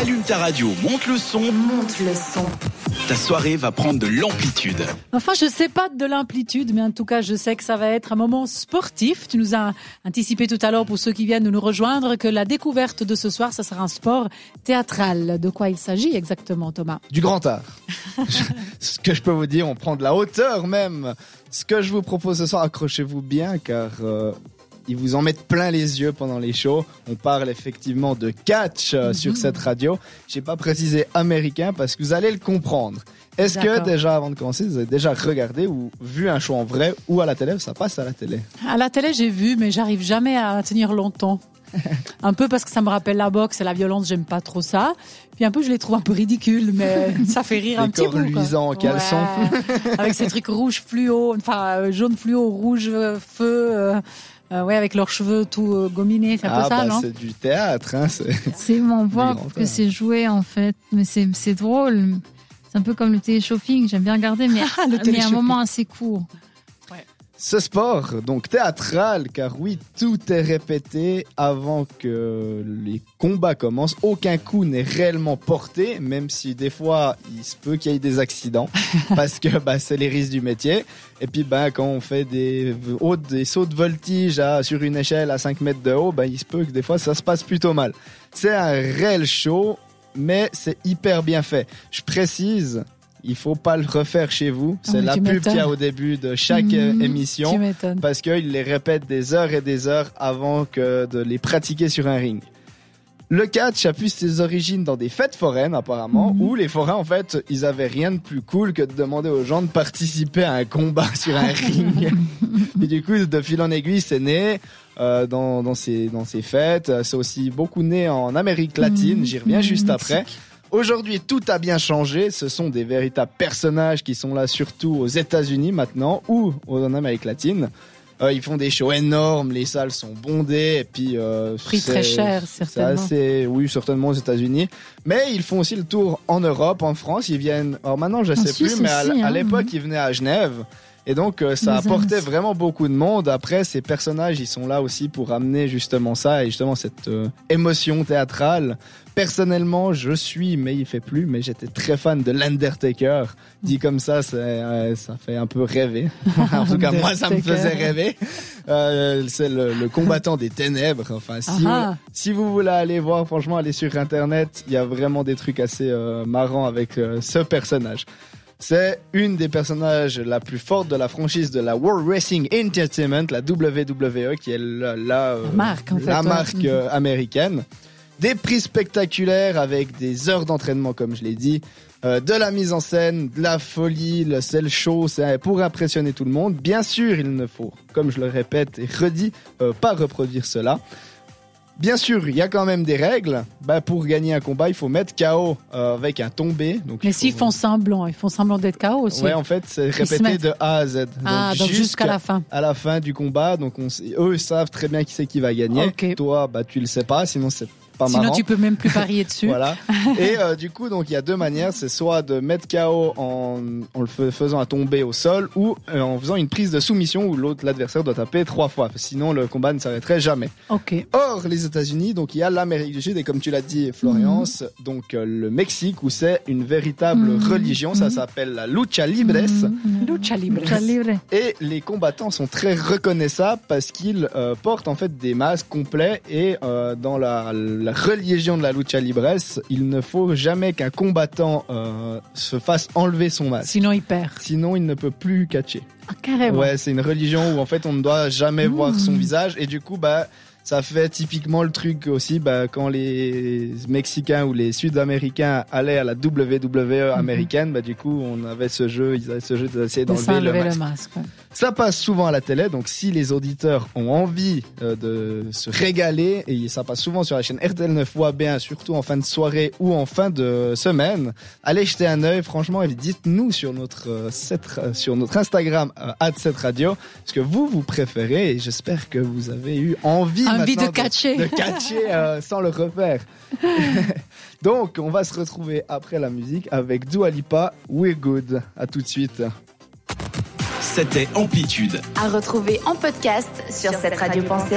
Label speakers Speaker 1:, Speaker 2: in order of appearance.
Speaker 1: Allume ta radio, monte le son.
Speaker 2: Monte le son.
Speaker 1: Ta soirée va prendre de l'amplitude.
Speaker 3: Enfin, je sais pas de l'amplitude, mais en tout cas, je sais que ça va être un moment sportif. Tu nous as anticipé tout à l'heure pour ceux qui viennent nous rejoindre que la découverte de ce soir, ça sera un sport théâtral. De quoi il s'agit exactement, Thomas?
Speaker 4: Du grand art. Ce que je peux vous dire, on prend de la hauteur même. Ce que je vous propose ce soir, accrochez-vous bien car euh, ils vous en mettent plein les yeux pendant les shows. On parle effectivement de catch euh, sur cette radio. J'ai pas précisé américain parce que vous allez le comprendre. Est-ce que déjà, avant de commencer, vous avez déjà regardé ou vu un show en vrai ou à la télé? Ça passe à la télé.
Speaker 3: À la télé, j'ai vu, mais j'arrive jamais à tenir longtemps. Un peu parce que ça me rappelle la boxe et la violence, j'aime pas trop ça. Puis un peu, je les trouve un peu ridicules, mais ça fait rire un
Speaker 4: Les
Speaker 3: petit
Speaker 4: corps
Speaker 3: peu.
Speaker 4: luisants en caleçon.
Speaker 3: Ouais, avec ces trucs rouges fluo, enfin euh, jaune fluo, rouge euh, feu, euh, euh, ouais, avec leurs cheveux tout euh, gominés, c'est un
Speaker 4: Ah
Speaker 3: peu ça,
Speaker 4: bah
Speaker 3: non?
Speaker 4: c'est du théâtre, hein, c'est-
Speaker 5: C'est on voit que c'est joué en fait, mais c'est c'est drôle. C'est un peu comme le télé-shopping, j'aime bien regarder, mais,
Speaker 3: Ah, le
Speaker 5: mais à un moment assez court.
Speaker 4: Ce sport, donc théâtral, car oui, tout est répété avant que les combats commencent. Aucun coup n'est réellement porté, même si des fois il se peut qu'il y ait des accidents, parce que bah, c'est les risques du métier. Et puis bah, quand on fait des, hautes, des sauts de voltige à- sur une échelle à 5 mètres de haut, bah, il se peut que des fois ça se passe plutôt mal. C'est un réel show, mais c'est hyper bien fait. Je précise. Il faut pas le refaire chez vous.
Speaker 3: Ah
Speaker 4: C'est la pub qu'il y a au début de chaque
Speaker 5: Mhm.
Speaker 4: émission parce qu'ils les répètent des heures et des heures avant que de les pratiquer sur un ring. Le catch a pu ses origines dans des fêtes foraines apparemment,
Speaker 3: Mhm.
Speaker 4: où les forains en fait, ils avaient rien de plus cool que de demander aux gens de participer à un combat sur un ring. Et du coup, de fil en aiguille, c'est né euh, dans, dans, ces, dans ces fêtes. C'est aussi beaucoup né en Amérique latine,
Speaker 5: Mhm.
Speaker 4: j'y reviens
Speaker 5: Mhm,
Speaker 4: juste
Speaker 5: Mexique.
Speaker 4: Aujourd'hui, tout a bien changé. Ce sont des véritables personnages qui sont là surtout aux États-Unis maintenant ou en Amérique latine. Euh, ils font des shows énormes, les salles sont bondées et puis euh,
Speaker 3: Prix très cher, certainement.
Speaker 4: assez, oui, certainement aux États-Unis. Mais ils font aussi le tour en Europe, en France. Ils viennent. Alors maintenant, je
Speaker 5: En
Speaker 4: sais
Speaker 5: Suisse
Speaker 4: plus, mais à,
Speaker 5: hein.
Speaker 4: l'époque, ils venaient à Genève. Et donc, euh, ça apportait vraiment beaucoup de monde. Après, ces personnages, ils sont là aussi pour amener justement ça et justement cette euh, émotion théâtrale. Personnellement, je suis, mais il fait plus, mais j'étais très fan de l'Undertaker. Dit comme ça, euh, ça fait un peu rêver. en tout cas, moi, ça me faisait rêver. Euh, c'est le, le combattant des ténèbres. Enfin, si,
Speaker 3: Ah
Speaker 4: vous, si vous voulez aller voir, franchement, allez sur Internet. Il y a vraiment des trucs assez euh, marrants avec euh, ce personnage. C'est une des personnages la plus forte de la franchise de la World Wrestling Entertainment, la WWE, qui est la, la,
Speaker 3: La marque, en fait,
Speaker 4: la
Speaker 3: ouais.
Speaker 4: marque euh, américaine. Des prix spectaculaires avec des heures d'entraînement, comme je l'ai dit, euh, de la mise en scène, de la folie, le sel show, c'est pour impressionner tout le monde. Bien sûr, il ne faut, comme je le répète et redis, euh, pas reproduire cela. Bien sûr, il y a quand même des règles. Bah, pour gagner un combat, il faut mettre KO euh, avec un tombé. Donc,
Speaker 3: Mais
Speaker 4: il
Speaker 3: s'ils
Speaker 4: faut-
Speaker 3: font semblant, ils font semblant d'être KO aussi.
Speaker 4: Ouais, en fait, c'est répété de A à Z.
Speaker 3: ah, donc jusqu'à la fin.
Speaker 4: à la fin du combat. Donc, on eux ils savent très bien qui c'est qui va gagner. Toi, bah, tu le sais pas, sinon c'est pas
Speaker 3: Sinon,
Speaker 4: marrant.
Speaker 3: tu peux même plus parier dessus.
Speaker 4: Voilà. Et euh, du coup, donc il y a deux manières, c'est soit de mettre KO en, en le fais- faisant un tomber au sol ou euh, en faisant une prise de soumission où l'autre l'adversaire doit taper trois fois. Sinon, le combat ne s'arrêterait jamais.
Speaker 3: Ok.
Speaker 4: Or, les États-Unis, donc il y a l'Amérique du Sud et comme tu l'as dit, Florence, donc euh, le Mexique où c'est une véritable
Speaker 5: Mhm.
Speaker 4: religion. Ça
Speaker 3: Mhm.
Speaker 4: s'appelle la lucha libres.
Speaker 5: Mhm.
Speaker 3: Lucha libre.
Speaker 5: Lucha libre.
Speaker 4: Et les combattants sont très reconnaissables parce qu'ils euh, portent en fait des masques complets et euh, dans la, la religion de la lucha libres, il ne faut jamais qu'un combattant euh, se fasse enlever son masque.
Speaker 3: Sinon, il perd.
Speaker 4: Sinon, il ne peut plus catcher.
Speaker 3: Ah, carrément.
Speaker 4: Ouais, c'est une religion où en fait on ne doit jamais
Speaker 3: Mmh.
Speaker 4: voir son visage et du coup bah ça fait typiquement le truc aussi bah, quand les Mexicains ou les Sud-Américains allaient à la WWE américaine, bah du coup on avait ce jeu, ils avaient ce jeu d'essayer
Speaker 3: De
Speaker 4: d'enlever le masque.
Speaker 3: le masque. ouais.
Speaker 4: Ça passe souvent à la télé, donc si les auditeurs ont envie euh, de se régaler, et ça passe souvent sur la chaîne RTL 9 ou AB1, surtout en fin de soirée ou en fin de semaine, allez jeter un œil, franchement, et dites-nous sur notre, euh, cette- euh, sur notre Instagram, euh, cette radio, ce que vous, vous préférez, et j'espère que vous avez eu envie,
Speaker 3: Envie de
Speaker 4: maintenant
Speaker 3: catcher.
Speaker 4: de catcher euh, sans le refaire. donc, on va se retrouver après la musique avec Dua Lipa, We're Good. À tout de suite.
Speaker 1: C'était Amplitude.
Speaker 2: À retrouver en podcast sur cette radio pensée